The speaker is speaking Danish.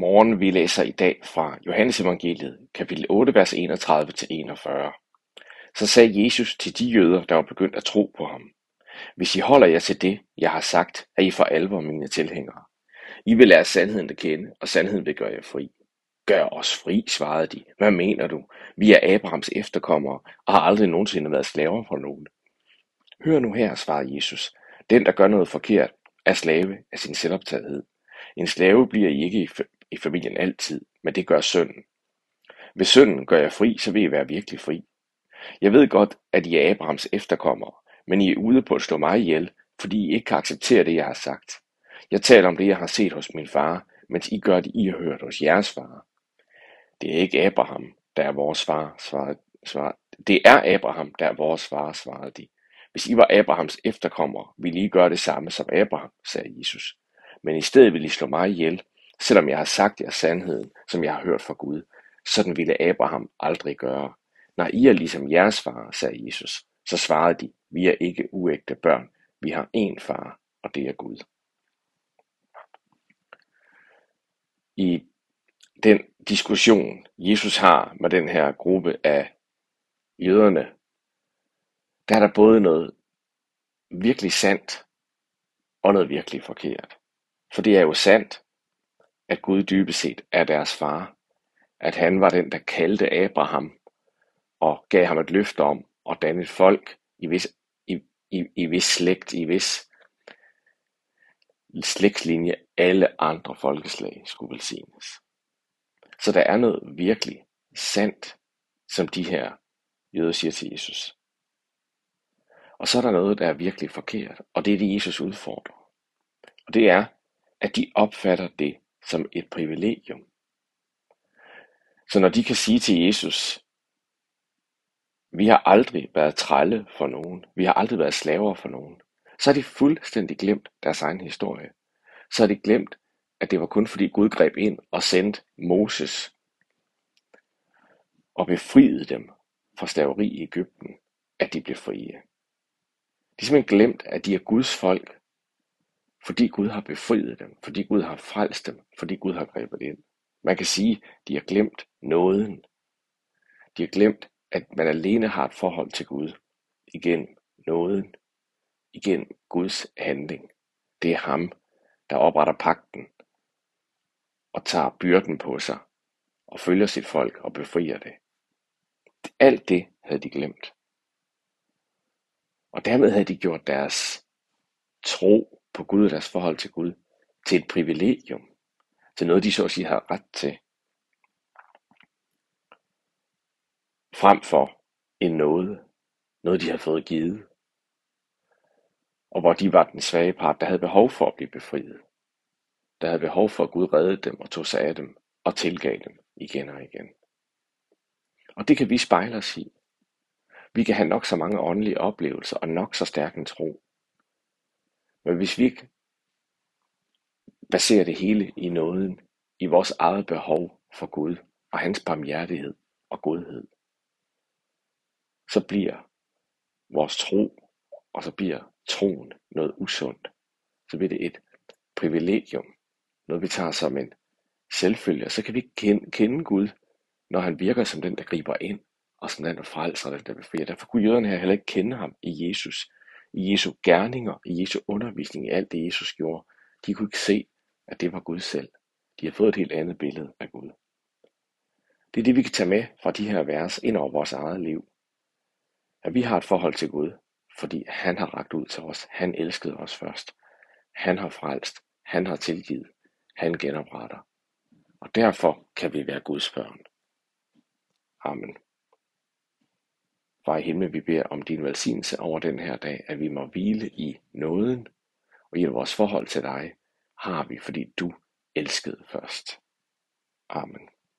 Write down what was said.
morgen. Vi læser i dag fra Johannes Evangeliet, kapitel 8, vers 31-41. Så sagde Jesus til de jøder, der var begyndt at tro på ham. Hvis I holder jer til det, jeg har sagt, er I for alvor mine tilhængere. I vil lære sandheden at kende, og sandheden vil gøre jer fri. Gør os fri, svarede de. Hvad mener du? Vi er Abrahams efterkommere og har aldrig nogensinde været slaver for nogen. Hør nu her, svarede Jesus. Den, der gør noget forkert, er slave af sin selvoptagethed. En slave bliver I ikke i familien altid, men det gør sønnen. Hvis sønnen gør jeg fri, så vil I være virkelig fri. Jeg ved godt, at I er Abrahams efterkommere, men I er ude på at slå mig ihjel, fordi I ikke kan acceptere det, jeg har sagt. Jeg taler om det, jeg har set hos min far, mens I gør det, I har hørt hos jeres far. Det er ikke Abraham, der er vores far, svarede, svarede. Det er Abraham, der er vores far, svarede de. Hvis I var Abrahams efterkommere, ville I gøre det samme som Abraham, sagde Jesus. Men i stedet vil I slå mig ihjel, selvom jeg har sagt jer sandheden, som jeg har hørt fra Gud. Sådan ville Abraham aldrig gøre. Når I er ligesom jeres far, sagde Jesus, så svarede de, vi er ikke uægte børn, vi har én far, og det er Gud. I den diskussion, Jesus har med den her gruppe af jøderne, der er der både noget virkelig sandt og noget virkelig forkert. For det er jo sandt, at Gud dybest set er deres far. At han var den, der kaldte Abraham og gav ham et løfte om at danne et folk i vis, i, i, i vis slægt, i vis slægtslinje, alle andre folkeslag skulle velsignes. Så der er noget virkelig sandt, som de her jøder siger til Jesus. Og så er der noget, der er virkelig forkert, og det er det, Jesus udfordrer. Og det er, at de opfatter det som et privilegium. Så når de kan sige til Jesus, vi har aldrig været trælle for nogen, vi har aldrig været slaver for nogen, så har de fuldstændig glemt deres egen historie. Så har de glemt, at det var kun fordi Gud greb ind og sendte Moses og befriede dem fra slaveri i Ægypten, at de blev frie. De har simpelthen glemt, at de er Guds folk, fordi Gud har befriet dem, fordi Gud har frelst dem, fordi Gud har grebet ind. Man kan sige, de har glemt nåden. De har glemt, at man alene har et forhold til Gud igen nåden, igen Guds handling. Det er ham, der opretter pakten og tager byrden på sig og følger sit folk og befrier det. Alt det havde de glemt. Og dermed havde de gjort deres tro på Gud og deres forhold til Gud til et privilegium, til noget de så at sige har ret til, frem for en noget, noget de har fået givet, og hvor de var den svage part, der havde behov for at blive befriet, der havde behov for at Gud redde dem og tog sig af dem og tilgav dem igen og igen. Og det kan vi spejle os i. Vi kan have nok så mange åndelige oplevelser og nok så stærk en tro. Men hvis vi ikke baserer det hele i nåden, i vores eget behov for Gud og hans barmhjertighed og godhed, så bliver vores tro, og så bliver troen noget usundt. Så bliver det et privilegium, noget vi tager som en selvfølge, og så kan vi ikke kende, kende Gud, når han virker som den, der griber ind, og som den, der frelser, den, der befrier. Derfor kunne jøderne her heller ikke kende ham i Jesus, i Jesu gerninger, i Jesu undervisning, i alt det, Jesus gjorde. De kunne ikke se, at det var Gud selv. De har fået et helt andet billede af Gud. Det er det, vi kan tage med fra de her vers ind over vores eget liv. At vi har et forhold til Gud, fordi han har ragt ud til os. Han elskede os først. Han har frelst. Han har tilgivet. Han genopretter. Og derfor kan vi være Guds børn. Amen. Far i himlen, vi beder om din velsignelse over den her dag, at vi må hvile i nåden, og i vores forhold til dig har vi, fordi du elskede først. Amen.